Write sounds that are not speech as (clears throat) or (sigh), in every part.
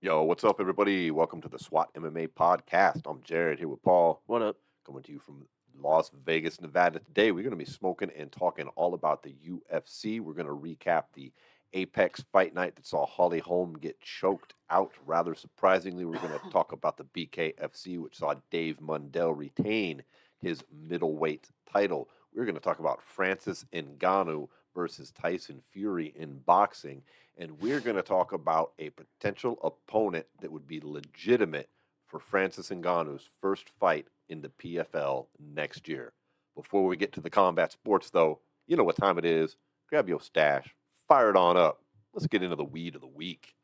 Yo, what's up, everybody? Welcome to the SWAT MMA podcast. I'm Jarrod here with Paul, What up? coming to you from Las Vegas, Nevada. Today, we're going to be smoking and talking all about the UFC. We're going to recap the Apex fight night that saw Holly Holm get choked out. Rather surprisingly, we're going (sighs) to talk about the BKFC, which saw Dave Mundell retain his middleweight title. We're going to talk about Francis Ngannou versus Tyson Fury in boxing. And we're going to talk about a potential opponent that would be legitimate for Francis Ngannou's first fight in the PFL next year. Before we get to the combat sports, though, you know what time it is. Grab your stash, fire it on up. Let's get into the weed of the week.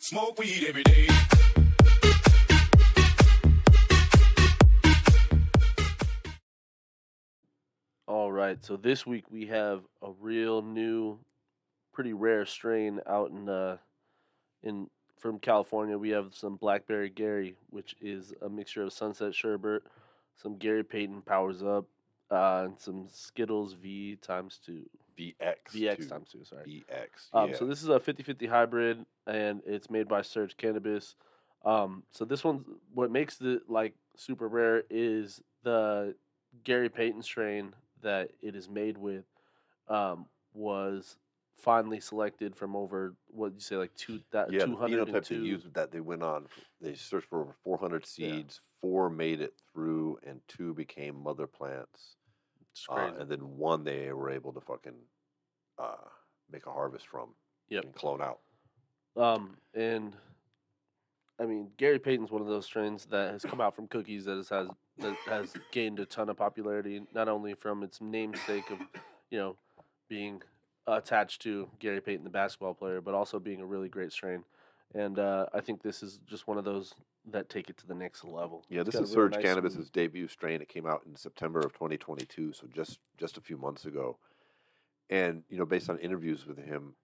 Smoke weed every day. All right. So this week we have a real new, pretty rare strain out in uh, in from California. We have some Blackberry Gary, which is a mixture of Sunset Sherbet, some Gary Payton Powers Up, uh, and some Skittles V times two. VX. VX to times two. Sorry. VX. Um, yeah. So this is a 50-50 hybrid, and it's made by Surge Cannabis. Um, so this one, what makes it like super rare is the Gary Payton strain that it is made with um, was finally selected from over what you say like two that yeah, two the hundred phenotype they two. used that they went on. They searched for over 400 Yeah. seeds. Four made it through, and two became mother plants. Uh, and then one they were able to fucking uh, make a harvest from Yep. and clone out. Um, and I mean, Gary Payton's one of those strains that has come out from cookies that has, has that has gained a ton of popularity, not only from its namesake of, you know, being attached to Gary Payton, the basketball player, but also being a really great strain. And uh, I think this is just one of those that take it to the next level. Yeah, It's this is really Surge nice Cannabis's debut strain. It came out in September of 2022, so just just a few months ago. And you know, based on interviews with him,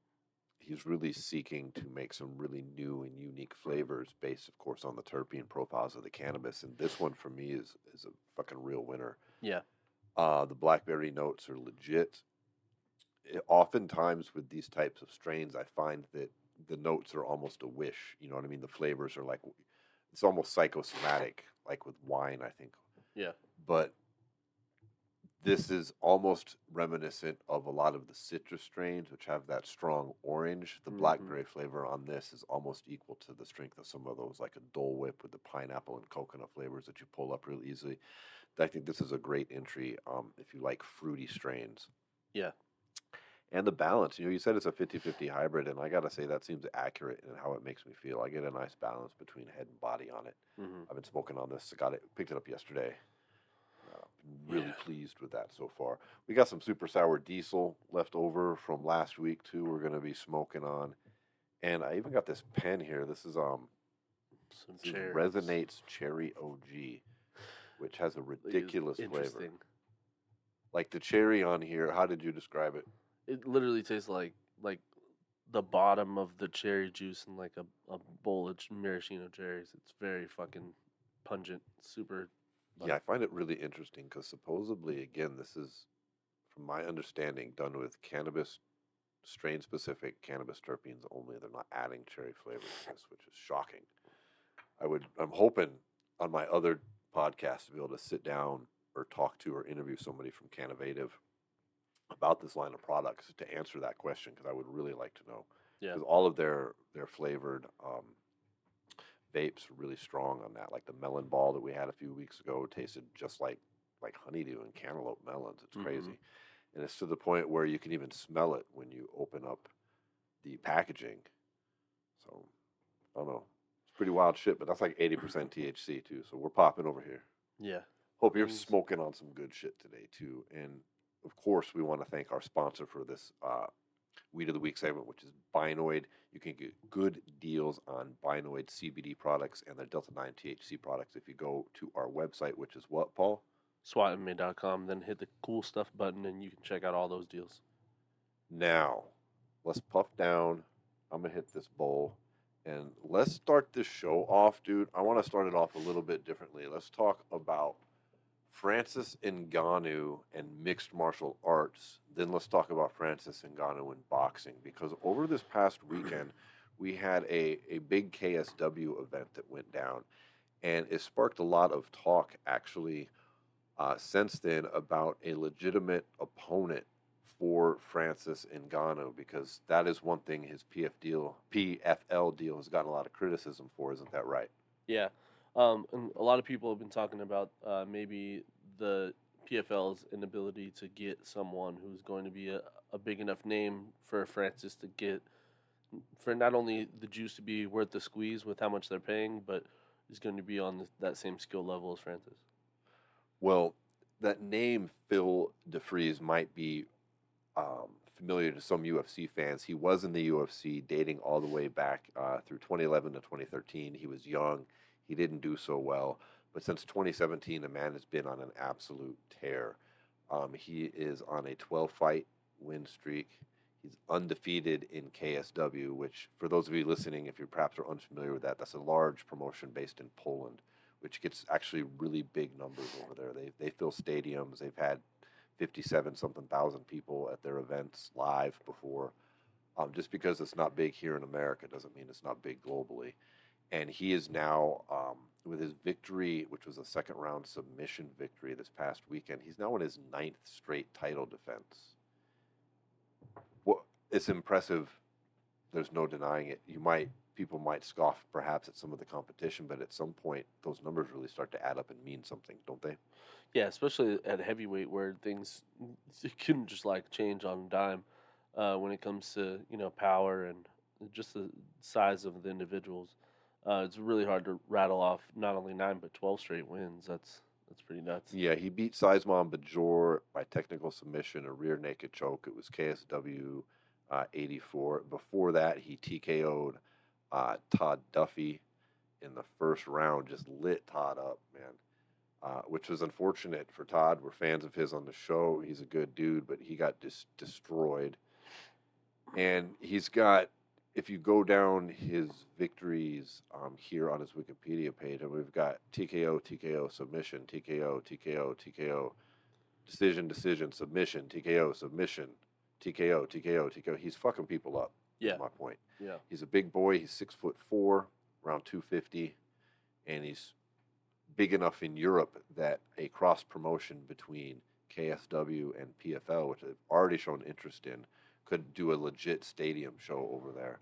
he's really seeking to make some really new and unique flavors, based, of course, on the terpene profiles of the cannabis. And this one for me is is a fucking real winner. Yeah. Uh, the blackberry notes are legit. I- oftentimes with these types of strains, I find that the notes are almost a wish. You know what I mean? The flavors are like it's almost psychosomatic, like with wine. I think. Yeah. But this is almost reminiscent of a lot of the citrus strains, which have that strong orange. The Mhm. blackberry flavor on this is almost equal to the strength of some of those, like a Dole Whip with the pineapple and coconut flavors that you pull up real easily. I think this is a great entry um, if you like fruity strains. Yeah. And the balance, you know, you said it's a 50 50 hybrid, and I got to say that seems accurate in how it makes me feel. I get a nice balance between head and body on it. Mhm. I've been smoking on this. I got it, picked it up yesterday. Uh, really Yeah. pleased with that so far. We got some super sour diesel left over from last week too. We're gonna be smoking on, and I even got this pen here. This is um Some this is resonates cherry OG, which has a ridiculous flavor. Like the cherry on here. How did you describe it? It literally tastes like like the bottom of the cherry juice and like a, a bowl of maraschino cherries. It's very fucking pungent, super. Yeah, I find it really interesting because supposedly, again, this is, from my understanding, done with cannabis, strain specific cannabis terpenes only. They're not adding cherry flavor to this, which is shocking. I would, I'm hoping on my other podcast to be able to sit down or talk to or interview somebody from Cannovative about this line of products to answer that question because I would really like to know. Yeah. Because all of their their flavored um, vapes are really strong on that. Like the melon ball that we had a few weeks ago tasted just like like honeydew and cantaloupe melons. It's Mhm. crazy, and it's to the point where you can even smell it when you open up the packaging. So I don't know. It's pretty wild shit, but that's like eighty percent (clears throat) THC too. So we're popping over here. Yeah. Hope you're smoking on some good shit today too. And of course, we want to thank our sponsor for this uh, Weed of the Week segment, which is Binoid. You can get good deals on Binoid CBD products and their Delta 9 THC products if you go to our website, which is what, Paul? SWATMA.com, then hit the cool stuff button and you can check out all those deals. Now, let's puff down. I'm going to hit this bowl And let's start this show off, dude. I want to start it off a little bit differently. Let's talk about Francis Ngannou and mixed martial arts. Then let's talk about Francis Ngannou and boxing because over this past (clears throat) weekend, we had a, a big KSW event that went down, and it sparked a lot of talk actually uh, since then about a legitimate opponent for Francis Ngannou because that is one thing his PF deal, PFL deal has gotten a lot of criticism for, isn't that right? Yeah, um, and a lot of people have been talking about uh, maybe the PFL's inability to get someone who's going to be a, a big enough name for Francis to get for not only the juice to be worth the squeeze with how much they're paying, but is going to be on that same skill level as Francis. Well, that name Phil DeFries might be um, familiar to some UFC fans. He was in the UFC dating all the way back uh, through 2011 to 2013. He was young. He didn't do so well. But since 2017, the man has been on an absolute tear. Um, he is on a 12 fight win streak. He's undefeated in KSW, which, for those of you listening, if you perhaps are unfamiliar with that, that's a large promotion based in Poland, which gets actually really big numbers over there. They, they fill stadiums. They've had 57 something thousand people at their events live before. Um, just because it's not big here in America doesn't mean it's not big globally. And he is now, um, with his victory, which was a second round submission victory this past weekend, he's now in his ninth straight title defense. Well, it's impressive. There's no denying it. You might people might scoff perhaps at some of the competition, but at some point those numbers really start to add up and mean something, don't they? Yeah, especially at heavyweight where things (laughs) couldn't just like change on dime uh, when it comes to you know power and just the size of the individuals. Uh, it's really hard to rattle off not only nine but twelve straight wins. That's that's pretty nuts. Yeah, he beat Szymon Bajor by technical submission, a rear naked choke. It was KSW uh, 84. Before that, he TKO'd uh, Todd Duffy in the first round, just lit Todd up, man. Uh, which was unfortunate for Todd. We're fans of his on the show. He's a good dude, but he got dis- destroyed. And he's got, if you go down his victories um, here on his Wikipedia page, and we've got TKO, TKO, submission, TKO, TKO, TKO, decision, decision, submission, TKO, submission, TKO, TKO, TKO. He's fucking people up. Yeah. My point. Yeah. He's a big boy. He's six foot four, around two fifty, and he's big enough in Europe that a cross promotion between KSW and PFL, which they've already shown interest in, could do a legit stadium show over there.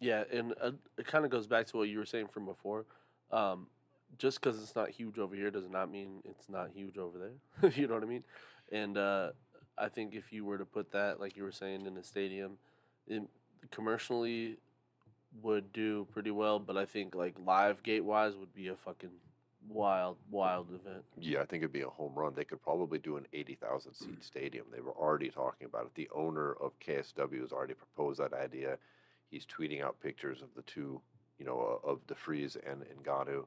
Yeah, and uh, it kind of goes back to what you were saying from before. Um, just because it's not huge over here does not mean it's not huge over there. (laughs) you know what I mean? And uh, I think if you were to put that, like you were saying, in a stadium, it commercially would do pretty well. But I think like live gate wise would be a fucking wild, wild event. Yeah, I think it'd be a home run. They could probably do an 80,000 seat (clears throat) stadium. They were already talking about it. The owner of KSW has already proposed that idea. He's tweeting out pictures of the two, you know, uh, of DeFries and Ngannou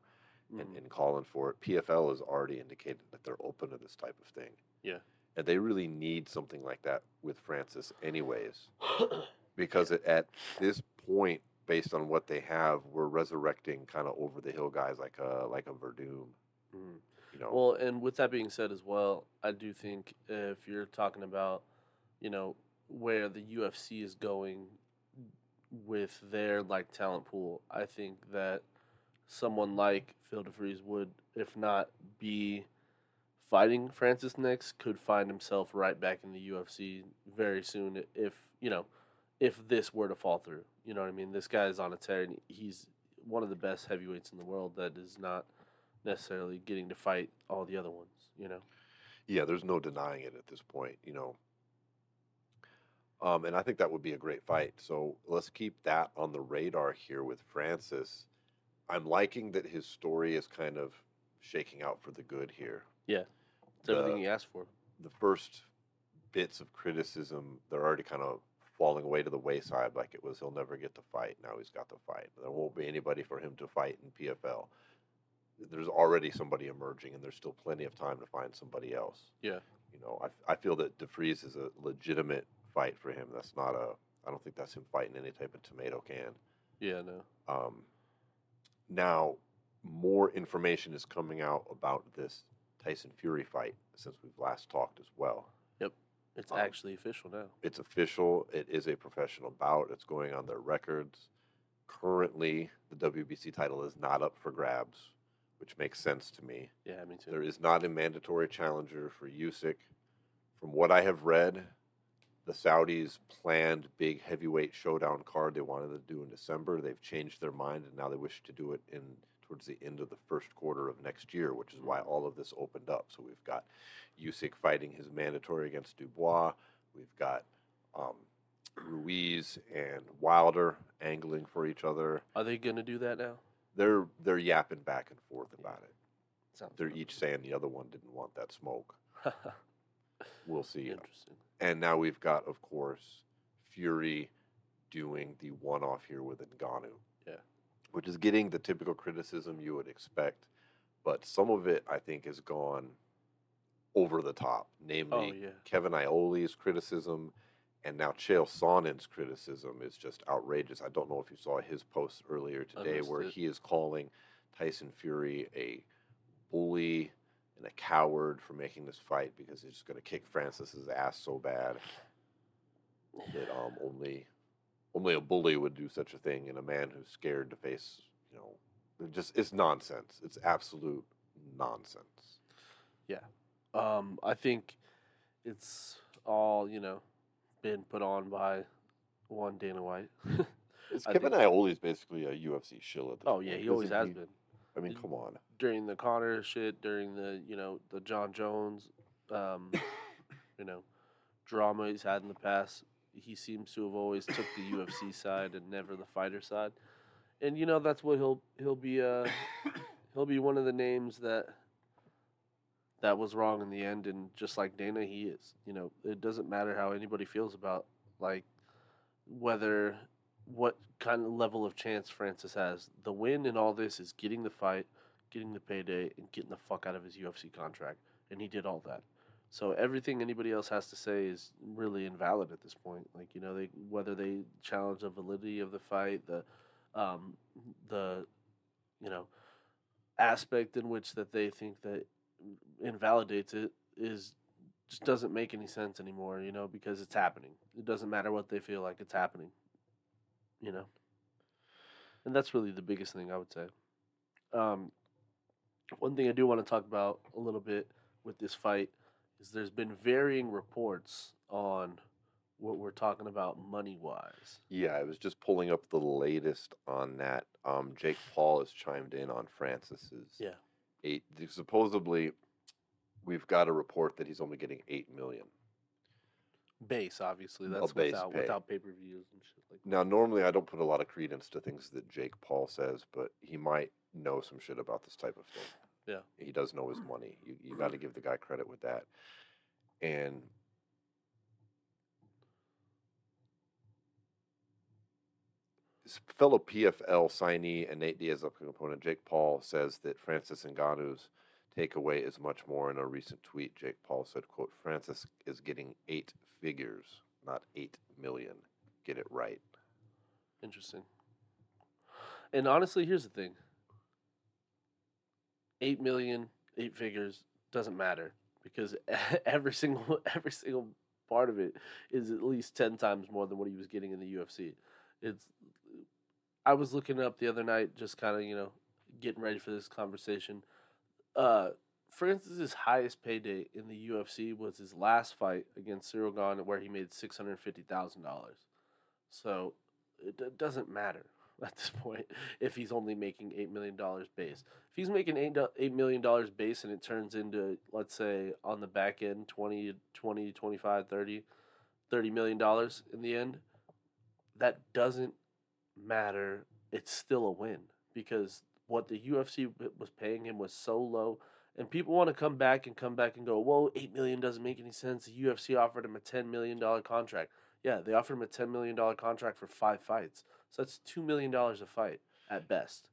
and, Mhm. and calling for it. PFL has already indicated that they're open to this type of thing. Yeah. And they really need something like that with Francis, anyways, (clears throat) because it, at this point, based on what they have, we're resurrecting kind of over the hill guys like a like a Werdum. Mhm. You know, Well, and with that being said as well, I do think if you're talking about, you know, where the UFC is going with their like talent pool, I think that someone like Phil DeFries would, if not be fighting Francis next, could find himself right back in the UFC very soon if, you know, if this were to fall through. You know what I mean? This guy is on a tear and he's one of the best heavyweights in the world that is not necessarily getting to fight all the other ones, you know? Yeah, there's no denying it at this point, you know. Um, and I think that would be a great fight. So let's keep that on the radar here with Francis. I'm liking that his story is kind of shaking out for the good here. Yeah, it's everything he asked for. The first bits of criticism, they're already kind of falling away to the wayside, like it was he'll never get to fight. Now he's got to fight. There won't be anybody for him to fight in PFL. There's already somebody emerging, and there's still plenty of time to find somebody else. Yeah. You know, I, I feel that DeFries is a legitimate fight for him. That's not a. I don't think that's him fighting any type of tomato can. Yeah, no. Um, now, more information is coming out about this Tyson Fury fight since we've last talked as well. It's Um, actually official now. It's official. It is a professional bout. It's going on their records. Currently, the WBC title is not up for grabs, which makes sense to me. Yeah, me too. There is not a mandatory challenger for Usyk. From what I have read, the Saudis planned big heavyweight showdown card they wanted to do in December. They've changed their mind and now they wish to do it in towards the end of the first quarter of next year, which is why all of this opened up. So we've got Usyk fighting his mandatory against Dubois. We've got um, Ruiz and Wilder angling for each other. Are they gonna do that now? They're they're yapping back and forth about it. Sounds They're each saying the other one didn't want that smoke. (laughs) We'll see. interesting. And now we've got, of course, Fury doing the one off here with Ngannou. Yeah. Which is getting the typical criticism you would expect. But some of it, I think, has gone over the top. Oh Namely, yeah. Kevin Iole's criticism and now Chael Sonnen's criticism is just outrageous. I don't know if you saw his post earlier today where it. he is calling Tyson Fury a bully and a coward for making this fight because he's just going to kick Francis's ass so bad (sighs) that um, only only a bully would do such a thing and a man who's scared to face you know it just it's nonsense. It's absolute nonsense. Yeah, um, I think it's all you know been put on by one Dana White. (laughs) It's I Kevin Iole is basically a UFC shill at this oh yeah, he always has he? been. I mean, come on. during the Conor shit, during the you know the Jon Jones, um, (coughs) you know, drama he's had in the past. He seems to have always took the UFC side and never the fighter side, and you know that's what he'll he'll be uh (coughs) he'll be one of the names that that was wrong in the end, and just like Dana, he is. You know, it doesn't matter how anybody feels about like whether what kind of level of chance Francis has. The win in all this is getting the fight, getting the payday, and getting the fuck out of his UFC contract. And he did all that. So everything anybody else has to say is really invalid at this point. Like you know, they whether they challenge the validity of the fight, the um, the you know aspect in which that they think that invalidates it is just doesn't make any sense anymore. You know, because it's happening. It doesn't matter what they feel like it's happening you know. And that's really the biggest thing I would say. Um, one thing I do want to talk about a little bit with this fight is there's been varying reports on what we're talking about money wise. Yeah, I was just pulling up the latest on that. Um, Jake Paul has chimed in on Francis's Yeah. eight. Supposedly, we've got a report that he's only getting eight million. Base, obviously, that's base without pay. without pay per views and shit like that. Now, normally I don't put a lot of credence to things that Jake Paul says, but he might know some shit about this type of thing. Yeah. he does know his money. You you got to give the guy credit with that. And his fellow PFL signee and Nate Diaz upcoming opponent Jake Paul says that Francis Ngannou's takeaway is much more. In a recent tweet, Jake Paul said, "quote Francis is getting eight figures, not eight million. Get it right." Interesting. And honestly, here's the thing. Eight million, eight figures doesn't matter because (laughs) every single (laughs) every single part of it is at least ten times more than what he was getting in the UFC. It's I was looking up the other night, just kind of you know getting ready for this conversation. Uh, Francis's highest payday in the UFC was his last fight against Ciryl where he made six hundred fifty thousand dollars. So it d- doesn't matter (laughs) at this point if he's only making eight million dollars base. If he's making eight do- eight million dollars base and it turns into let's say on the back end 20 20 25 30 30 million dollars in the end that doesn't matter. It's still a win because what the UFC was paying him was so low and people want to come back and come back and go whoa 8 million doesn't make any sense. The UFC offered him a 10 million dollar contract yeah, they offered him a ten million dollar contract for five fights. So that's two million dollars a fight at best.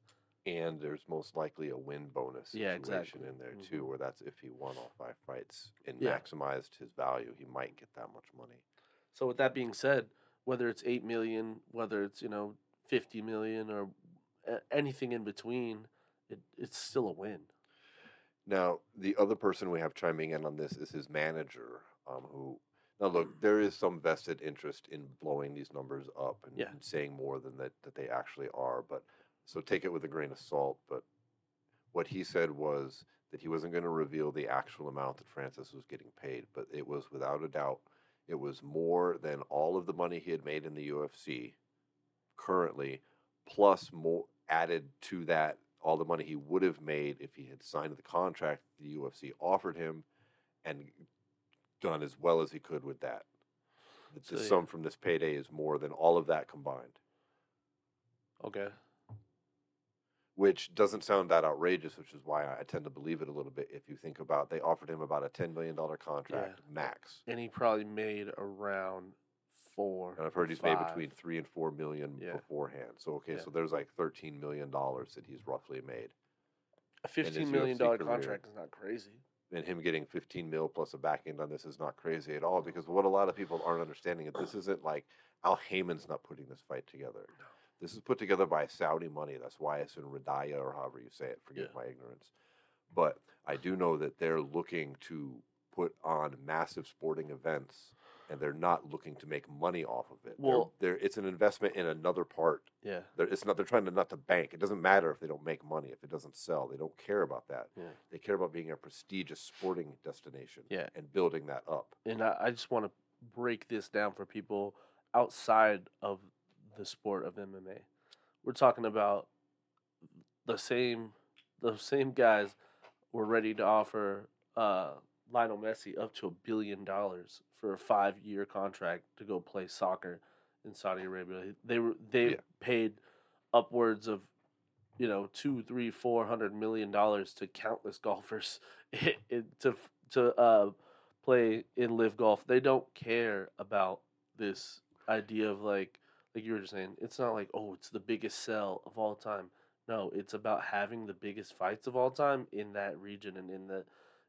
And there's most likely a win bonus Yeah, situation exactly. in there too, where that's if he won all five fights and Yeah. maximized his value, he might get that much money. So with that being said, whether it's eight million, whether it's you know fifty million or anything in between, it, it's still a win. Now, the other person we have chiming in on this is his manager, um, who now look, mm. there is some vested interest in blowing these numbers up and, Yeah. and saying more than that that they actually are. But so take it with a grain of salt. But what he said was that he wasn't going to reveal the actual amount that Francis was getting paid, but it was without a doubt it was more than all of the money he had made in the UFC currently, plus more added to that all the money he would have made if he had signed the contract the UFC offered him and done as well as he could with that. The, sum from this payday is more than all of that combined, Okay. which doesn't sound that outrageous, which is why I tend to believe it a little bit. If you think about, they offered him about a ten million dollar contract max, And he probably made around four. and I've heard he's five. made between three and four million Yeah. beforehand. So okay, Yeah. so there's like thirteen million dollars that he's roughly made. a fifteen million dollar career. contract is not crazy. And him getting 15 mil plus a back end on this is not crazy at all because what a lot of people aren't understanding is this isn't like Al Haymon's not putting this fight together. This is put together by Saudi money. That's why it's in Radaya or however you say it. Forgive Yeah. my ignorance. But I do know that they're looking to put on massive sporting events and they're not looking to make money off of it. They're- Well- they're, it's an investment in another part Yeah. they're, it's not. They're trying to not to bank. It doesn't matter if they don't make money. If it doesn't sell, they don't care about that. Yeah. They care about being a prestigious sporting destination. Yeah. and building that up. and I, I just want to break this down for people outside of the sport of MMA. We're talking about the same the same guys were ready to offer uh, Lionel Messi up to a billion dollars for a five year contract to go play soccer in Saudi Arabia. They were they Yeah. paid upwards of you know two, three, four hundred million dollars to countless (laughs) golfers to to uh, play in LIV Golf. They don't care about this idea of like like you were just saying. It's not like oh, it's the biggest sell of all time. No, it's about having the biggest fights of all time in that region and in the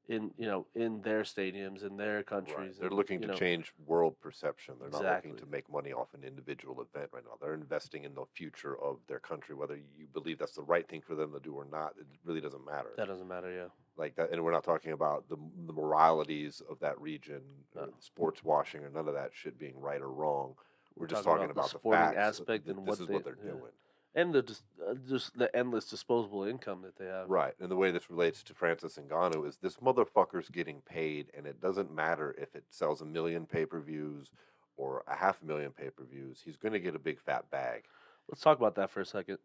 in you know in their stadiums in their countries. They're and, looking to know, change world perception. They're not looking to make money off an individual event right now. They're investing in the future of their country. Whether you believe that's the right thing for them to do or not, it really doesn't matter. That doesn't matter. Yeah. like that, and we're not talking about the the moralities of that region, or No. sports washing, or none of that shit being right or wrong. We're, just talking talking about about, the sporting facts. aspect that and this what is they- what they're yeah. doing. And the just uh, just the endless disposable income that they have. Right. And the way this relates to Francis Ngannou is this motherfucker's getting paid, and it doesn't matter if it sells a million pay per views or a half a million pay per views. He's going to get a big fat bag. Let's talk about that for a second.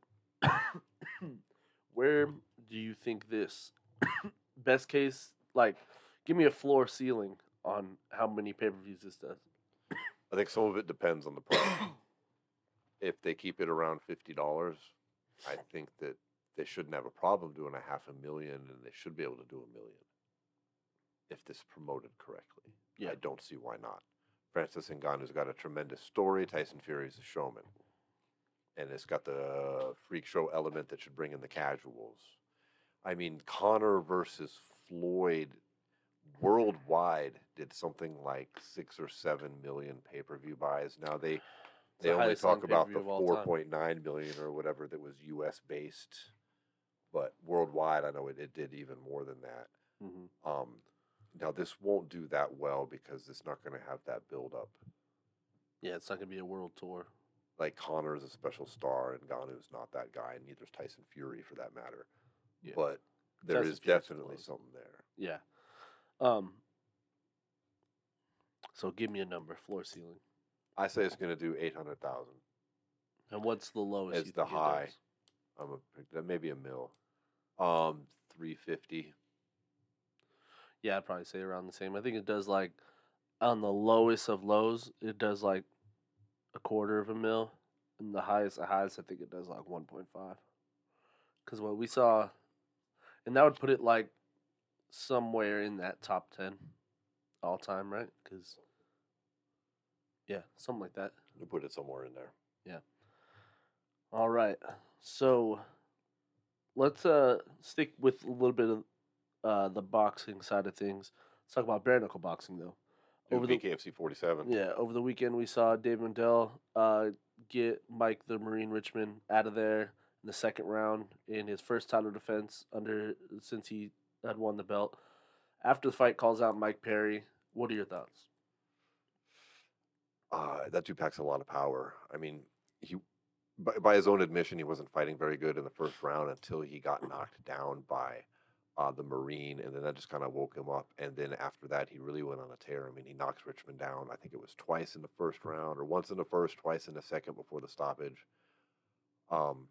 (coughs) Where do you think this (coughs) best case like give me a floor ceiling on how many pay-per-views this does? I think some of it depends on the price. (coughs) if they keep it around fifty dollars, I think that they shouldn't have a problem doing a half a million, and they should be able to do a million if this is promoted correctly. Yeah. I don't see why not. Francis Ngannou's got a tremendous story. Tyson Fury's a showman, and it's got the freak show element that should bring in the casuals. I mean, Conor versus Floyd worldwide did something like six or seven million pay per view buys. Now they the they only talk about the pay-per-view of all time. four point nine million or whatever that was U.S. based, but worldwide, I know it, it did even more than that. Mhm. Um, now this won't do that well because it's not going to have that build up. Yeah, it's not gonna be a world tour. Like Conor is a special star, and Ngannou's not that guy, and neither is Tyson Fury for that matter. Yeah. But there Tyson is Fury's definitely close. something there. Yeah. Um. So give me a number, floor ceiling, I say it's going to do eight hundred thousand. and what's the lowest? It's the think it high. I'm a that maybe a mil. Um, three fifty. Yeah, I'd probably say around the same. I think it does like on the lowest of lows, it does like a quarter of a mil, and the highest of highest, I think it does like one point five. Because what we saw, and that would put it like somewhere in that top ten all time, right? Because yeah, something like that. You put it somewhere in there. Yeah. All right. So let's uh stick with a little bit of uh the boxing side of things. Let's talk about bare knuckle boxing though. Over the forty seven. yeah, over the weekend we saw Dave Mundell uh get Mike the Marine Richmond out of there in the second round in his first title defense under since he had won the belt. After the fight, calls out Mike Perry. What are your thoughts? Uh, that dude packs a lot of power. I mean, he, by, by his own admission, he wasn't fighting very good in the first round until he got knocked down by uh, the Marine, and then that just kind of woke him up. And then after that, he really went on a tear. I mean, he knocks Richmond down. I think it was twice in the first round, or once in the first, twice in the second before the stoppage. Um,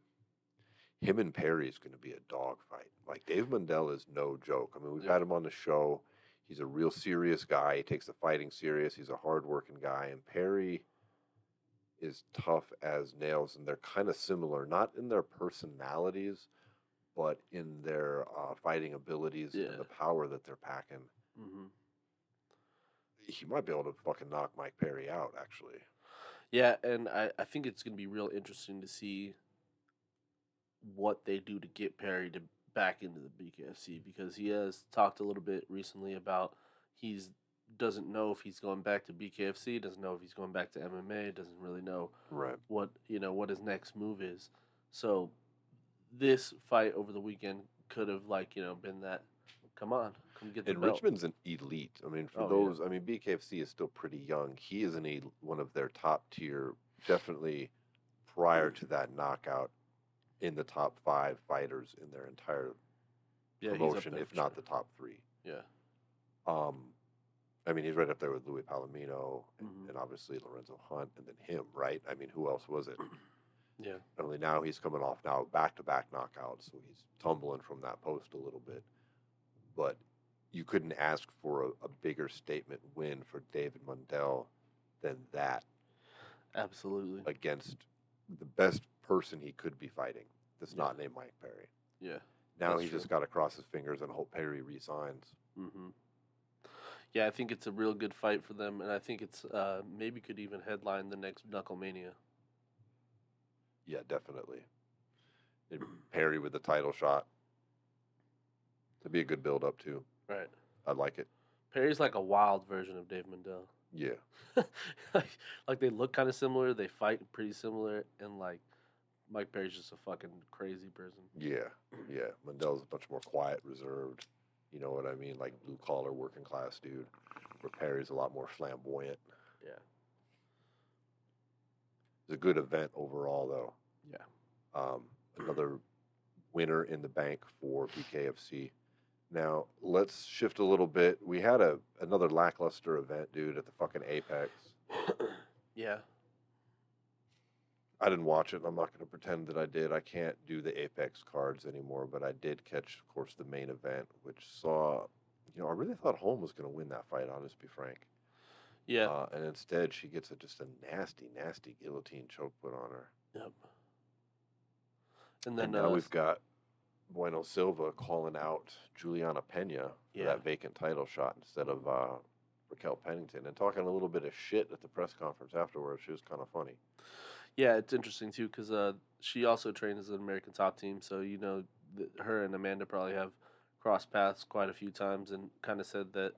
him and Perry is going to be a dogfight. Like Dave Mundell is no joke. I mean, we've Yeah. had him on the show. He's a real serious guy. He takes the fighting serious. He's a hardworking guy, and Perry is tough as nails, and they're kind of similar, not in their personalities, but in their uh, fighting abilities Yeah. and the power that they're packing. Mm-hmm. He might be able to fucking knock Mike Perry out, actually. Yeah, and I, I think it's going to be real interesting to see what they do to get Perry to back into the BKFC because he has talked a little bit recently about he's doesn't know if he's going back to BKFC, doesn't know if he's going back to MMA, doesn't really know Right. what you know what his next move is. So this fight over the weekend could have like you know been that. Come on, come get the And belt. Richmond's an elite. I mean, for Oh, yeah. those, I mean, BKFC is still pretty young. He is an one of their top tier, definitely prior mm. to that knockout, in the top five fighters in their entire yeah, promotion, if not sure. the top three. Yeah, Um, I mean, he's right up there with Luis Palomino and, Mhm. and obviously Lorenzo Hunt, and then him, right? I mean, who else was it? (clears throat) yeah, Only now he's coming off now back to back knockouts, so he's tumbling from that post a little bit. But you couldn't ask for a, a bigger statement win for David Mundell than that absolutely. against the best person he could be fighting. That's Yeah. not named Mike Perry. yeah. Now he true. just got to cross his fingers and hope Perry resigns. hmm Yeah, I think it's a real good fight for them, and I think it's uh, maybe could even headline the next Knucklemania. Yeah, definitely. And Perry with the title shot. It'd be a good build up too. Right. I like it. Perry's like a wild version of Dave Mundell. Yeah. (laughs) like, like they look kind of similar, they fight pretty similar, and like Mike Perry's just a fucking crazy person. Yeah, (clears throat) yeah. Mundell's much more quiet, reserved. You know what I mean? Like blue collar, working class dude. Where Perry's a lot more flamboyant. Yeah. It's a good event overall, though. Yeah. Um, another winner in the bank for BKFC. Now let's shift a little bit. We had a another lackluster event, dude, at the fucking Apex. (coughs) yeah. I didn't watch it. I'm not going to pretend that I did. I can't do the Apex cards anymore, but I did catch, of course, the main event, which saw, you know, I really thought Holm was going to win that fight. I'll just be frank. Yeah. Uh, and instead, she gets a, just a nasty, nasty guillotine choke put on her. yep. And then and now uh, we've got Bueno Silva calling out Julianna Pena for Yeah. that vacant title shot instead of uh, Raquel Pennington and talking a little bit of shit at the press conference afterwards. She was kind of funny. Yeah, it's interesting too because uh, she also trained as an American top team, so you know th- her and Amanda probably have crossed paths quite a few times, and kind of said that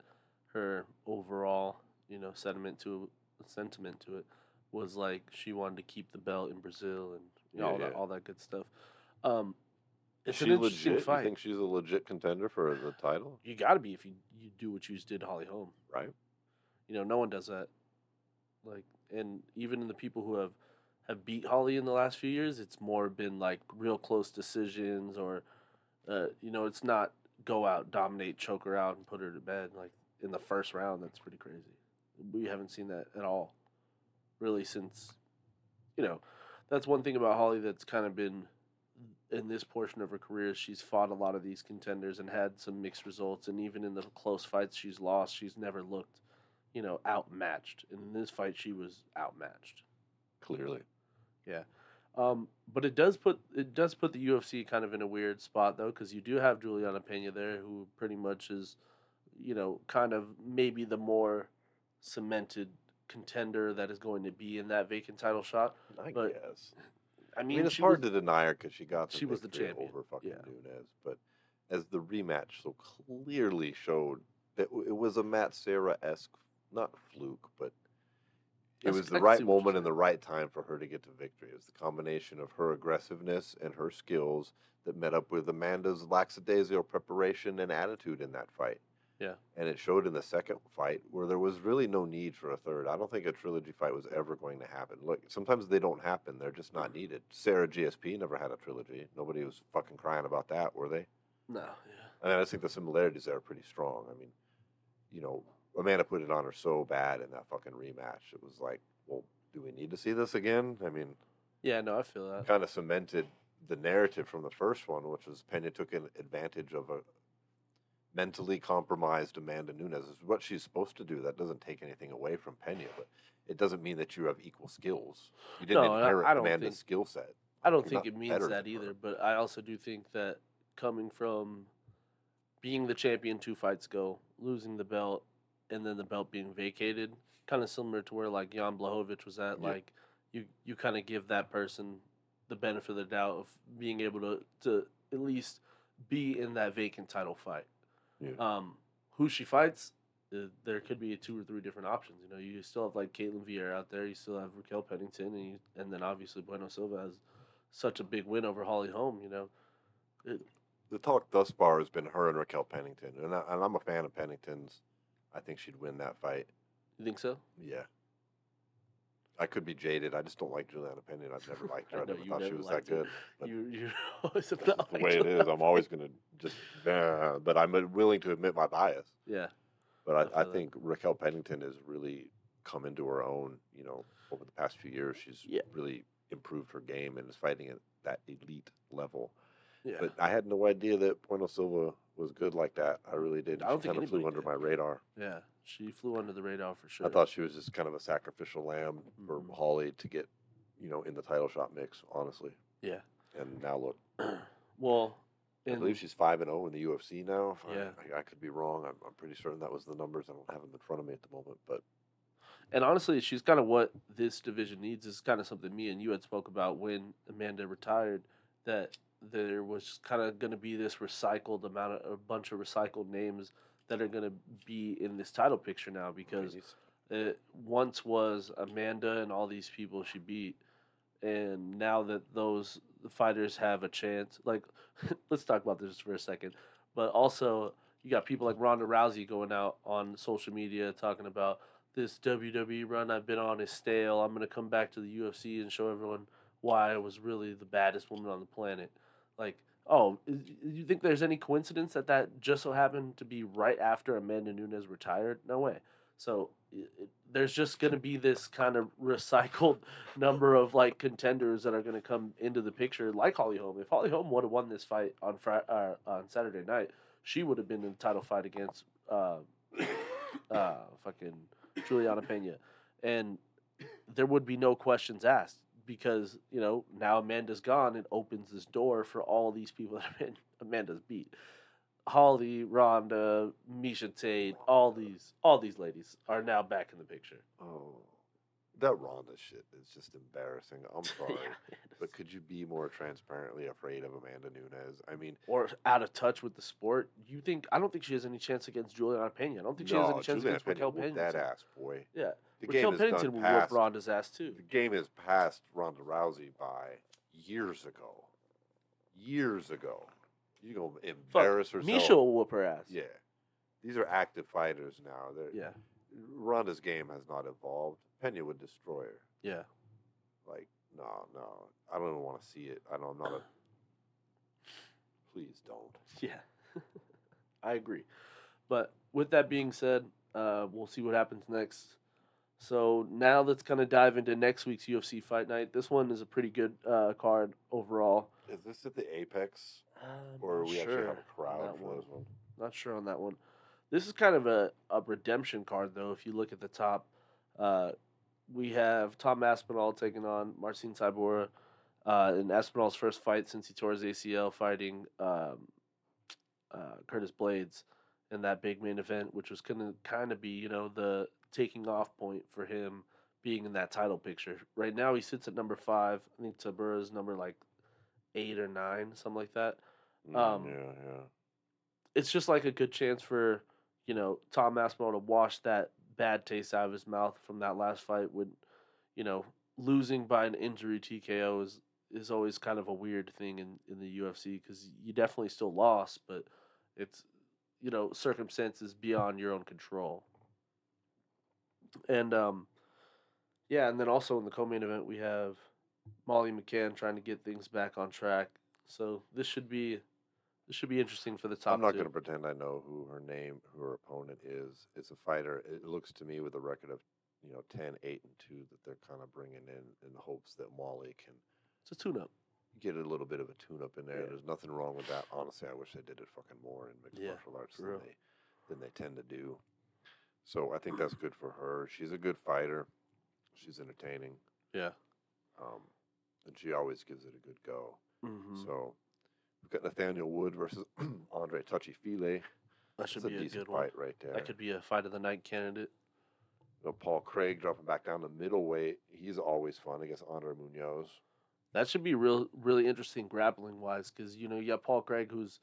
her overall, you know, sentiment to sentiment to it was like she wanted to keep the belt in Brazil and you know, Yeah, all that all that good stuff. Um, it's Is an she interesting legit? fight. You think she's a legit contender for the title? You got to be if you you do what you just did Holly Holm. Right. You know, no one does that. Like, and even in the people who have have beat Holly in the last few years, it's more been like real close decisions, or uh, you know, it's not go out, dominate, choke her out, and put her to bed like in the first round. That's pretty crazy. We haven't seen that at all, really, since you know. That's one thing about Holly that's kind of been in this portion of her career. She's fought a lot of these contenders and had some mixed results, and even in the close fights she's lost, she's never looked, you know, outmatched. And in this fight, she was outmatched. Clearly. Um, but it does put it does put the UFC kind of in a weird spot though, because you do have Julianna Pena there, who pretty much is, you know, kind of maybe the more cemented contender that is going to be in that vacant title shot. I But, guess. I I mean, mean, it's hard was- to deny her because she got the she was the champion, over fucking yeah. Nunes. But as the rematch so clearly showed that it was a Matt Serra esque not fluke, but It was the right see what you're moment and the right time for her to get to victory. It was the combination of her aggressiveness and her skills that met up with Amanda's lackadaisical preparation and attitude in that fight. Yeah. And it showed in the second fight where there was really no need for a third. I don't think a trilogy fight was ever going to happen. Look, sometimes they don't happen. They're just not needed. Serra GSP never had a trilogy. Nobody was fucking crying about that, were they? No, yeah. I mean, I just think the similarities there are pretty strong. I mean, you know, Amanda put it on her so bad in that fucking rematch. It was like, well, do we need to see this again? I mean, Yeah, no, I feel that. kind of cemented the narrative from the first one, which was Pena took an advantage of a mentally compromised Amanda Nunes. Is what she's supposed to do. That doesn't take anything away from Pena, but it doesn't mean that you have equal skills. You didn't No, I- inherit I don't Amanda's think- skill set. I don't You're think it means that than her. either, but I also do think that coming from being the champion two fights ago, losing the belt, and then the belt being vacated, kind of similar to where like Jan Blachowicz was at. Yeah. Like you, you kind of give that person the benefit of the doubt of being able to to at least be in that vacant title fight. Yeah. Um, who she fights, uh, there could be two or three different options. You know, you still have like Ketlen Vieira out there. You still have Raquel Pennington, and you, and then obviously Bueno Silva has such a big win over Holly Holm. You know, the talk thus far has been her and Raquel Pennington, and, I, and I'm a fan of Pennington's. I think she'd win that fight. you think so? Yeah. I could be jaded. I just don't like Julianna Pennington. I've never liked her. (laughs) I I, never thought she was that her. good. But You you (laughs) always have not the way it is. I'm always going to just, uh, but I'm willing to admit my bias. Yeah, But I I, feel that. think Raquel Pennington has really come into her own. You know, over the past few years, she's Yeah. really improved her game and is fighting at that elite level. Yeah. But I had no idea that Puerto Silva was good like that. I really did. I don't she think kind of flew under did. my radar. yeah, she flew under the radar for sure. I thought she was just kind of a sacrificial lamb for Mhm. Holly to get, you know, in the title shot mix. Honestly, Yeah. and now look, (clears throat) well, I believe she's five and zero in the UFC now. I- Yeah. I, I could be wrong. I'm, I'm pretty certain that was the numbers. I don't have them in front of me at the moment, but and honestly, she's kind of what this division needs. Is kind of something me and you had spoke about when Amanda retired. That there was kind of going to be this recycled amount of a bunch of recycled names that are going to be in this title picture now because it once was Amanda and all these people she beat, and now that those fighters have a chance, like (laughs) let's talk about this for a second. But also, you got people like Ronda Rousey going out on social media talking about this WWE run I've been on is stale. I'm gonna come back to the UFC and show everyone why I was really the baddest woman on the planet. Like, oh, you think there's any coincidence that that just so happened to be right after Amanda Nunes retired? No way. So it, it, there's just going to be this kind of recycled (laughs) number of like contenders that are going to come into the picture, like Holly Holm. If Holly Holm would have won this fight on Friday, uh, on Saturday night, she would have been in the title fight against uh, uh, fucking Julianna Pena, and there would be no questions asked because you know now Amanda's gone. It opens this door for all these people (laughs) that Aman- Amanda's beat. Holly, Ronda, Miesha Tate, all these, all these ladies are now back in the picture. Oh, that Ronda shit is just embarrassing. I'm (laughs) sorry, Yeah. but could you be more transparently afraid of Amanda Nunes? I mean, Or out of touch with the sport. You think? I don't think she has any chance against Julianna Pena. I don't think she has no, any chance against Raquel Pennington. that ass, boy. Yeah, The Raquel Pennington will whoop Ronda's ass too. The game is past Ronda Rousey by years ago. Years ago. You gonna embarrass herself? Miesha will whoop her ass. Yeah, these are active fighters now. They're, yeah, Ronda's game has not evolved. Pena would destroy her. yeah. Like, no, no, I don't even want to see it. I don't. I'm not a. (clears throat) Please don't. Yeah, (laughs) I agree. But with that being said, uh, we'll see what happens next. So now let's kind of dive into next week's UFC Fight Night. This one is a pretty good uh, card overall. Is this at the Apex, I'm or we actually have a crowd for one. this one? Not sure on that one. This is kind of a, a redemption card, though. If you look at the top, uh, we have Tom Aspinall taking on Marcin Tybura uh, in Aspinall's first fight since he tore his ACL, fighting um, uh, Curtis Blaydes in that big main event, which was going to kind of be, you know, the taking off point for him being in that title picture. Right now, he sits at number five. I think Tybura's number like eight or nine, something like that Mm, Um, yeah, yeah. it's just like a good chance for you know Tom Aspinall to wash that bad taste out of his mouth from that last fight with you know, losing by an injury TKO is is always kind of a weird thing in in the UFC because you definitely still lost, but it's you know circumstances beyond your own control. And um, yeah, and then also in the co-main event we have Molly McCann trying to get things back on track. So this should be this should be interesting for the top. I'm not going to pretend I know who her name, who her opponent is. It's a fighter. It looks to me with a record of you know 10, 8, and two that they're kind of bringing in in the hopes that Molly can It's a tune-up. get a little bit of a tune up in there. Yeah. There's nothing wrong with that. Honestly, I wish they did it fucking more in mixed Yeah, martial arts than real. they than they tend to do. So I think that's good for her. She's a good fighter. She's entertaining. Yeah. Um, and she always gives it a good go. Mm-hmm. So we've got Nathaniel Wood versus (clears throat) Andre Touchy Fili. that should That's be a a good one. fight right there. That could be a fight of the night candidate. You know, Paul Craig dropping back down to middleweight. He's always fun against Andre Muniz. That should be real, really interesting grappling wise, because you know you got Paul Craig, who's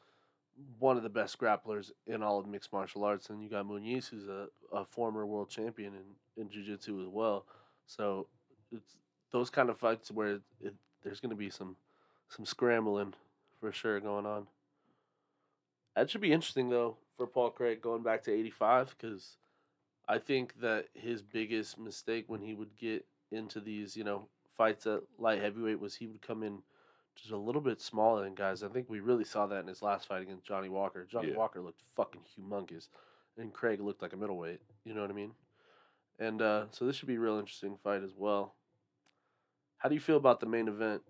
one of the best grapplers in all of mixed martial arts, and you got Muniz, who's a, a former world champion in in jiu-jitsu as well. So it's those kind of fights where it, it, there's going to be some some scrambling for sure going on. That should be interesting though for Paul Craig going back to 85 because I think that his biggest mistake when he would get into these, you know, fights at light heavyweight was he would come in just a little bit smaller than guys. I think we really saw that in his last fight against Johnny Walker. Johnny Yeah. Walker looked fucking humongous, and Craig looked like a middleweight. You know what I mean? And uh, so this should be a real interesting fight as well. How do you feel about the main event?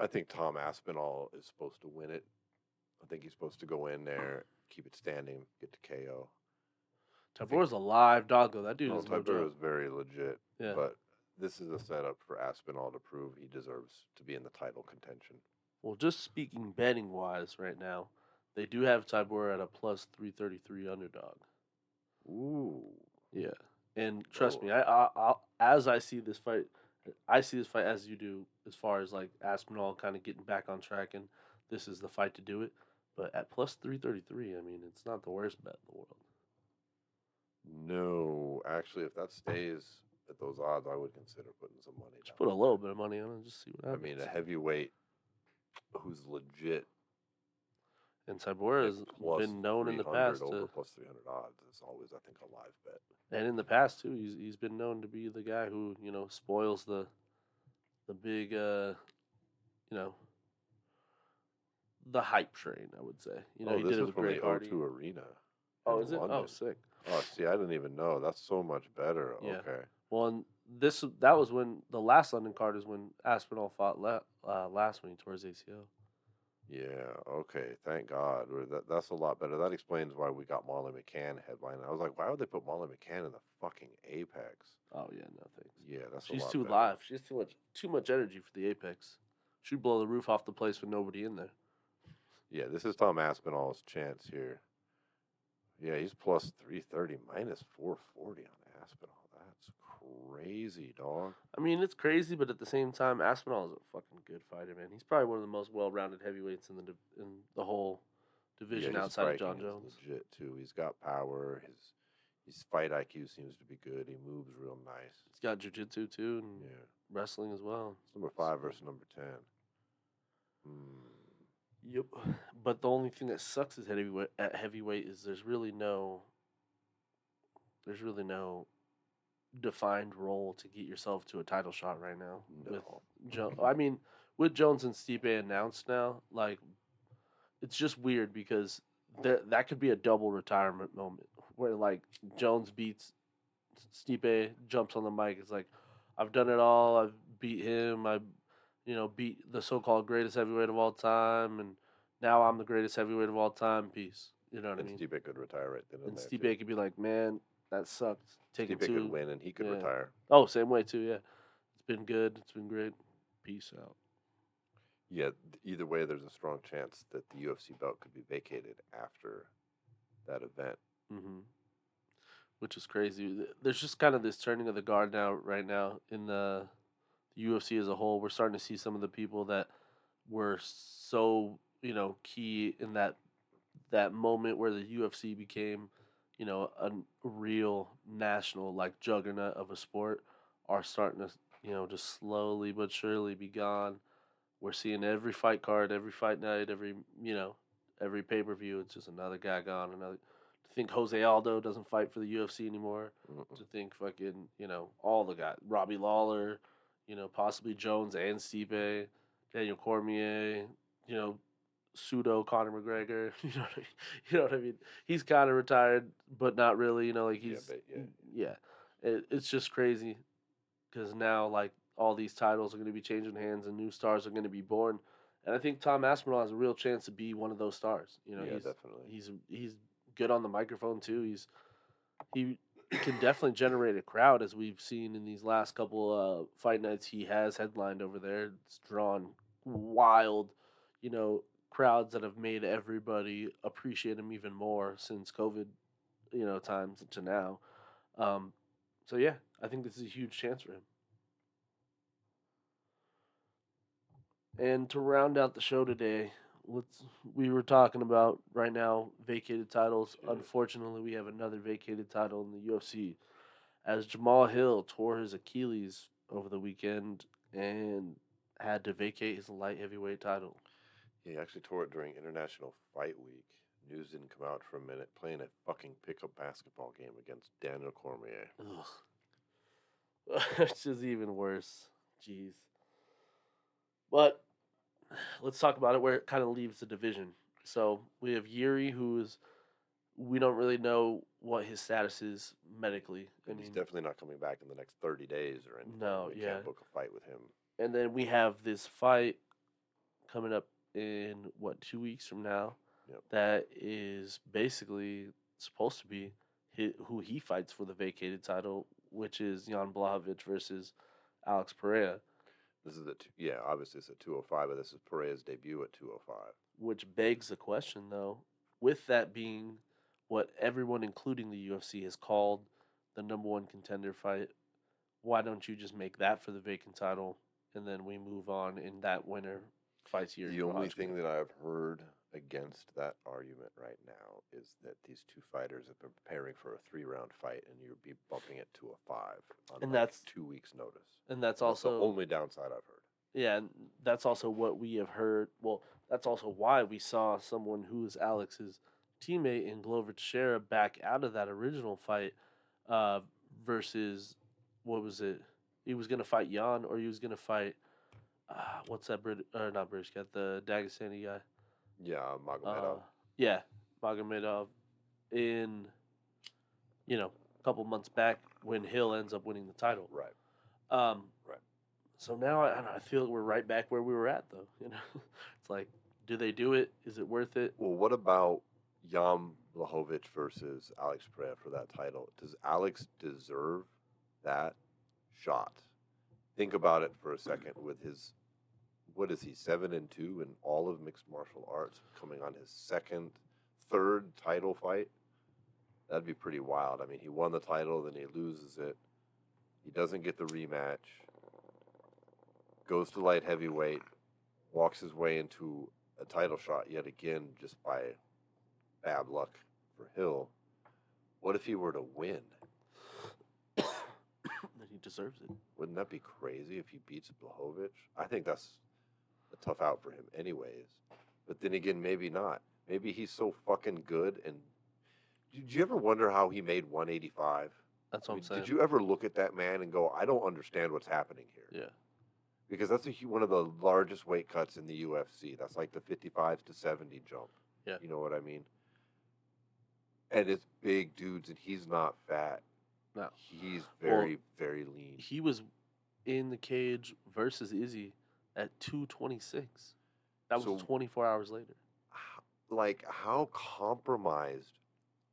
I think Tom Aspinall is supposed to win it. I think he's supposed to go in there, keep it standing, get to KO. Tybura's a live dog though. That dude No, is very legit, Yeah. but this is a setup for Aspinall to prove he deserves to be in the title contention. Well, just speaking betting wise right now, they do have Tybura at a plus three thirty three underdog. Ooh. Yeah, and trust Oh. me, I, I, I as I see this fight, I see this fight as you do, as far as like Aspinall kind of getting back on track, and this is the fight to do it. But at plus three thirty three, I mean, it's not the worst bet in the world. No, actually, if that stays at those odds, I would consider putting some money Just down. put a little bit of money on it, and just see what happens. I mean, a heavyweight who's legit and Tybura has plus been known in the past over to, plus 300 odds is always, I think, a live bet. and in the past too, he's he's been known to be the guy who you know spoils the the big uh you know the hype train. I would say you know oh, he this did it is with from Greg the Hardy. O2 Arena. Oh, is it? Oh, sick. Oh, see, I didn't even know. That's so much better. Yeah. Okay. Well, and this that was when the last London card is when Aspinall fought la- uh, last when he tore his ACL. Yeah. Okay. Thank God. We're- That, that's a lot better. That explains why we got Molly McCann headline. I was like, why would they put Molly McCann in the fucking Apex? Oh yeah, no thanks. Yeah, that's a She's lot too better. live. She has too much too much energy for the Apex. She'd blow the roof off the place with nobody in there. Yeah, this is Tom Aspinall's chance here. Yeah, he's plus 330, minus 440 on Aspinall. Crazy, dog. I mean, it's crazy, but at the same time, Aspinall is a fucking good fighter, man. He's probably one of the most well-rounded heavyweights in the div- in the whole division yeah, outside of Jon Jones. legit too. He's got power. His his fight IQ seems to be good. He moves real nice. He's got jiu-jitsu too and Yeah, wrestling as well. it's number five versus number ten. Hmm. Yep. But the only thing that sucks is heavyweight at heavyweight is there's really no there's really no defined role to get yourself to a title shot right now. With jo- I mean, with Jones and Stipe announced now, like it's just weird because there that could be a double retirement moment where like Jones beats Stipe, jumps on the mic. It's like I've done it all. I've beat him. I, you know, beat the so-called greatest heavyweight of all time, and now I'm the greatest heavyweight of all time. Peace. You know what And I mean? Stipe could retire right then and, and. Stipe could be like, "Man, that sucked." Taking Stipe two. could win and he could yeah. retire. Oh, same way too. Yeah, it's been good. It's been great. Peace out. Yeah, either way, there's a strong chance that the UFC belt could be vacated after that event. hmm Which is crazy. There's just kind of this turning of the guard now, right now, in the, the UFC as a whole. We're starting to see some of the people that were so, you know, key in that that moment where the UFC became, you know, a real national like juggernaut of a sport are starting to, you know, just slowly but surely be gone. We're seeing every fight card, every fight night, every you know, every pay per view. It's just another guy gone. Another. To think Jose Aldo doesn't fight for the UFC anymore. Mm-mm. To think fucking you know all the guys, Robbie Lawler, you know possibly Jones and Stipe, Daniel Cormier, you know pseudo Conor McGregor. (laughs) You know what I mean? You know what I mean? He's kind of retired, but not really. You know, like he's but yeah. yeah. It, it's just crazy because now like all these titles are going to be changing hands and new stars are going to be born. And I think Tom Aspinall has a real chance to be one of those stars. You know, yeah, he's definitely. he's he's good on the microphone too. He's he can definitely generate a crowd as we've seen in these last couple uh, fight nights he has headlined over there. It's drawn wild, you know, crowds that have made everybody appreciate him even more since COVID, you know, times to now. Um, so yeah, I think this is a huge chance for him. And to round out the show today, let's we were talking about right now vacated titles. Unfortunately, we have another vacated title in the UFC as Jamahal Hill tore his Achilles over the weekend and had to vacate his light heavyweight title. He actually tore it during International Fight Week. News didn't come out for a minute. Playing a fucking pickup basketball game against Daniel Cormier. Ugh. (laughs) it's just even worse. Jeez. But let's talk about it where it kind of leaves the division. So we have Yuri, who's we don't really know what his status is medically. I And he's definitely not coming back in the next 30 days or anything. No, we yeah. can't book a fight with him. and then we have this fight coming up in what two weeks from now. Yep. That is basically supposed to be hi who he fights for the vacated title, which is Jan Blachowicz versus Alex Pereira. This is a two, yeah, obviously it's a 205, but this is Pereira's debut at 205. Which begs the question, though, with that being what everyone, including the UFC, has called the number one contender fight, why don't you just make that for the vacant title and then we move on and that winner fights The only thing that I've heard against that argument right now is that these two fighters have been preparing for a three round fight and you'd be bumping it to a five on And like that's- two weeks' notice. and that's That's the also only downside I've heard. Yeah, and that's also what we have heard. Well, that's also why we saw someone who is Alex's teammate in Glover Teixeira back out of that original fight uh, versus what was it? He was going to fight Jan or he was going to fight uh, what's that Brit or not British guy, the Dagestani guy. Yeah, Magomedov. Uh, yeah, Magomedov in you know, a couple months back when Hill ends up winning the title. right. Um, Right. So now I, I, know, I feel like we're right back where we were at, though. (laughs) You know, it's like, do they do it? Is it worth it? Well, what about Jan Blachowicz versus Alex Pereira for that title? Does Alex deserve that shot? Think about it for a second. With his, what is he, seven and two in all of mixed martial arts, coming on his second, third title fight? That'd be pretty wild. I mean, he won the title, then he loses it. He doesn't get the rematch. Goes to light heavyweight, walks his way into a title shot yet again just by bad luck for Hill. What if he were to win? (coughs) then he deserves it. Wouldn't that be crazy if he beats Blachowicz? I think that's a tough out for him, anyways. But then again, maybe not. Maybe he's so fucking good. And did you ever wonder how he made 185? That's I what mean, I'm saying. did you ever look at that man and go, I don't understand what's happening here? Yeah. Because that's a, one of the largest weight cuts in the UFC. That's like the 55 to 70 jump. Yeah. You know what I mean? And it's big dudes, and he's not fat. No. He's Well, very, very lean. He was in the cage versus Izzy at 226. That was So- 24 hours later. Like, how compromised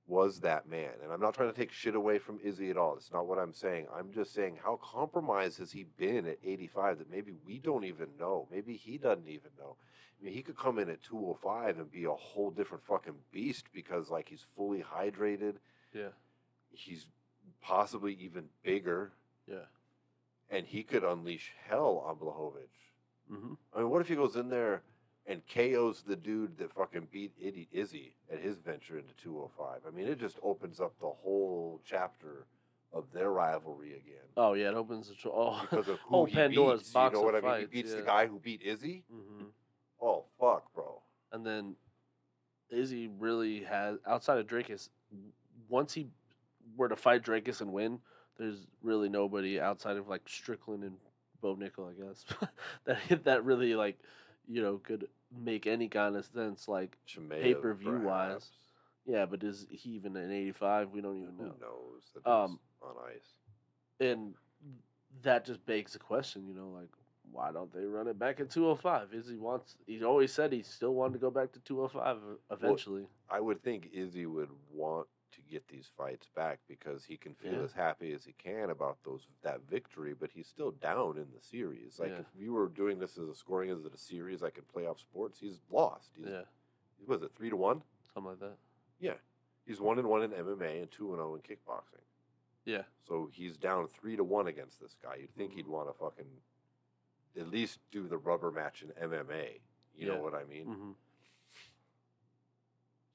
was that man? And I'm not trying to take shit away from Izzy at all. It's not what I'm saying. I'm just saying, how compromised has he been at 85 that maybe we don't even know? Maybe he doesn't even know. I mean, he could come in at 205 and be a whole different fucking beast because, like, he's fully hydrated. Yeah. He's possibly even bigger, Yeah. and he could unleash hell on Blachowicz. Hmm I mean, what if he goes in there and KO's the dude that fucking beat Itty, Izzy at his venture into 205. I mean, it just opens up the whole chapter of their rivalry again. Oh yeah, it opens the tr- oh, Because of (laughs) who he Pandora's beats. box you know what I mean? fights, he beats the guy who beat Izzy. hmm Oh fuck, bro. and then Izzy really has outside of Dricus. Once he were to fight Dricus and win, there's really nobody outside of like Strickland and Bo Nickal, I guess, (laughs) that that really like you know could make any kind of sense. Like Chimaev, Pay-per-view wise, yeah, but is he even an 85? We don't even Who know. knows? That Um, on ice. and that just begs the question, you know, like why don't they run it back at 205? Izzy wants. He's always said he still wanted to go back to 205 eventually. I would think Izzy would want to get these fights back because he can feel Yeah. as happy as he can about those that victory, but he's still down in the series. Like Yeah. if we were doing this as a scoring as a series, like in playoff sports, he's lost. He's, yeah, was it three to one? something like that. Yeah, he's one and one in MMA and two and zero in kickboxing. Yeah, So he's down three to one against this guy. You'd think Mm-hmm. he'd want to fucking at least do the rubber match in MMA. You Yeah. know what I mean? hmm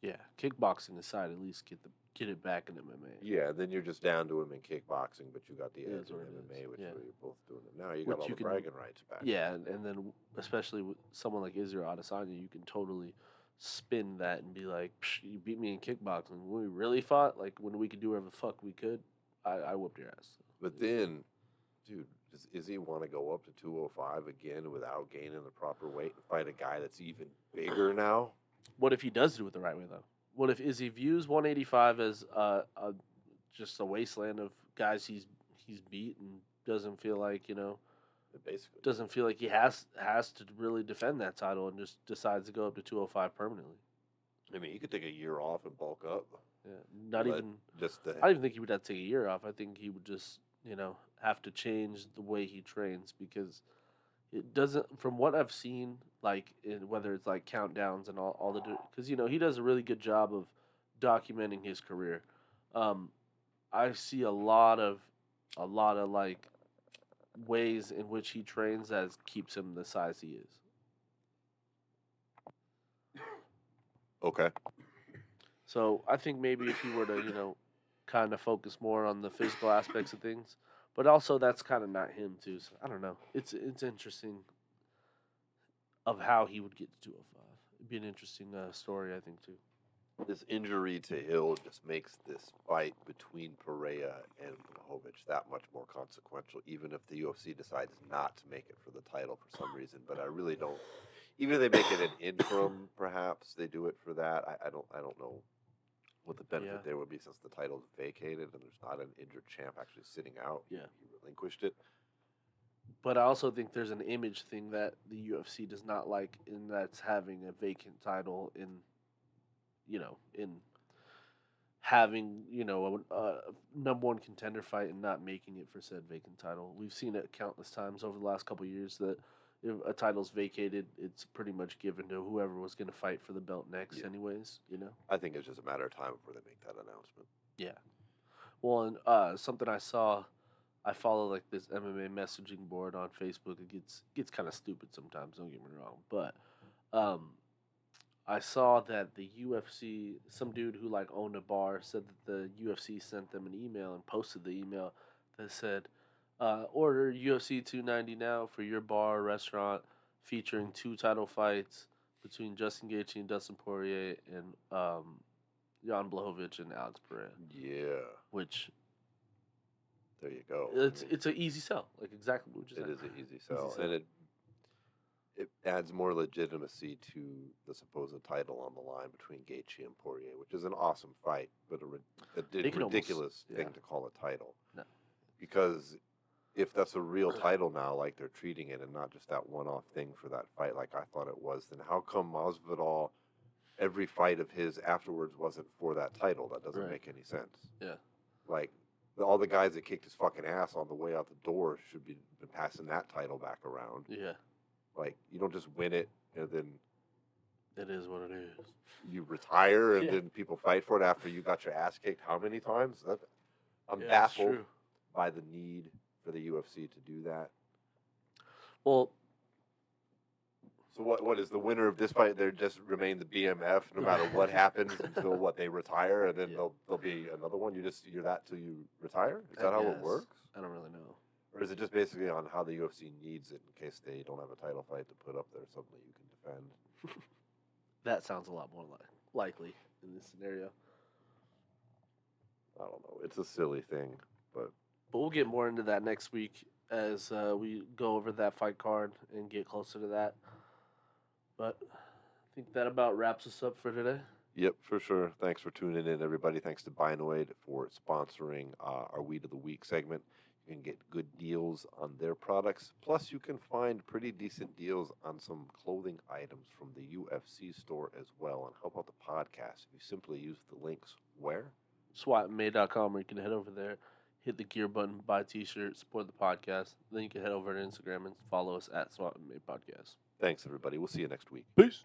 yeah. Kickboxing aside, at least get the get it back in MMA. Yeah, then you're just down to him in kickboxing, but you got the edge in MMA, is, which yeah. you're both doing it. Now you Which got all you the can- bragging rights back. Yeah, and, and then especially with someone like Israel Adesanya, you can totally spin that and be like, Psh, "You beat me in kickboxing. When we really fought, like when we could do whatever the fuck we could, I, I whooped your ass." But then, dude, does Izzy want to go up to 205 again without gaining the proper weight and fight a guy that's even bigger now? What if he does do it the right way though? What if Izzy views 185 as uh, a just a wasteland of guys he's he's beat and doesn't feel like you know Basically, doesn't feel like he has has to really defend that title and just decides to go up to 205 permanently. I mean, he could take a year off and bulk up. Yeah, not even. Just the I don't even think he would have to take a year off. I think he would just you know have to change the way he trains because it doesn't. From what I've seen, like in, whether it's like countdowns and all all the because you know he does a really good job of documenting his career. Um, I see a lot of a lot of like ways in which he trains that keeps him the size he is. okay. So I think maybe if he were to, you know, kind of focus more on the physical aspects of things, but also that's kind of not him too. So I don't know. It's it's interesting of how he would get to 205. It'd be an interesting uh, story, I think too. This injury to Hill just makes this fight between Pereira and Blachowicz that much more consequential, even if the UFC decides not to make it for the title for some reason. But I really don't. Even if they make it an interim, perhaps they do it for that. I, I don't. I don't know what the benefit Yeah. there would be since the title's vacated and there's not an injured champ actually sitting out. Yeah. he relinquished it. But I also think there's an image thing that the UFC does not like, in that's having a vacant title in, you know, in having you know a, a number one contender fight and not making it for said vacant title. We've seen it countless times over the last couple of years that if a title's vacated, it's pretty much given to whoever was going to fight for the belt next, Yeah. anyways. You know. I think it's just a matter of time before they make that announcement. Yeah. Well, and uh, something I saw, I follow like this MMA messaging board on Facebook. It gets gets kind of stupid sometimes. Don't get me wrong, but um, I saw that the UFC, some dude who like owned a bar, said that the UFC sent them an email and posted the email that said, uh, "Order UFC 290 now for your bar or restaurant, featuring two title fights between Justin Gaethje and Dustin Poirier and um, Jan Blachowicz and Alex Pereira." Yeah, which there you go. I it's mean- it's an easy sell, like exactly what you said. is an easy sell, sell. and it it adds more legitimacy to the supposed title on the line between Gaethje and Poirier, which is an awesome fight, but a, ri- a can almost- ridiculous thing yeah. to call a title. No. Because if that's a real (clears throat) title now, like they're treating it, and not just that one-off thing for that fight, like I thought it was, then how come Masvidal? Every fight of his afterwards wasn't for that title. That doesn't Right. make any sense. Yeah. Like all the guys that kicked his fucking ass on the way out the door should be been passing that title back around. Yeah, Like you don't just win it and then it is what it is. you retire and Yeah. then people fight for it after you got your ass kicked how many times? That, I'm Yeah, baffled by the need for the UFC to do that. Well, So what? What is the winner of this fight? They just remain the BMF no matter what (laughs) happens until what they retire, and then Yeah. there'll there'll be another one. You just you're that till you retire. Is I that how it works? I don't really know. Or is it just basically on how the UFC needs it in case they don't have a title fight to put up there, something that you can defend? (laughs) That sounds a lot more li- likely in this scenario. I don't know. It's a silly thing, but But we'll get more into that next week as uh, we go over that fight card and get closer to that. But I think that about wraps us up for today. Yep, for sure. Thanks for tuning in, everybody. Thanks to Binoid for sponsoring uh, our Weed of the Week segment. You can get good deals on their products. Plus, you can find pretty decent deals on some clothing items from the UFC store as well. And how about the podcast? If you simply use the links where? SWATmade.com, or you can head over there, hit the gear button, buy a t shirt, support the podcast. Then you can head over to Instagram and follow us at SWAT Made Podcast. Thanks, everybody. We'll see you next week. Peace.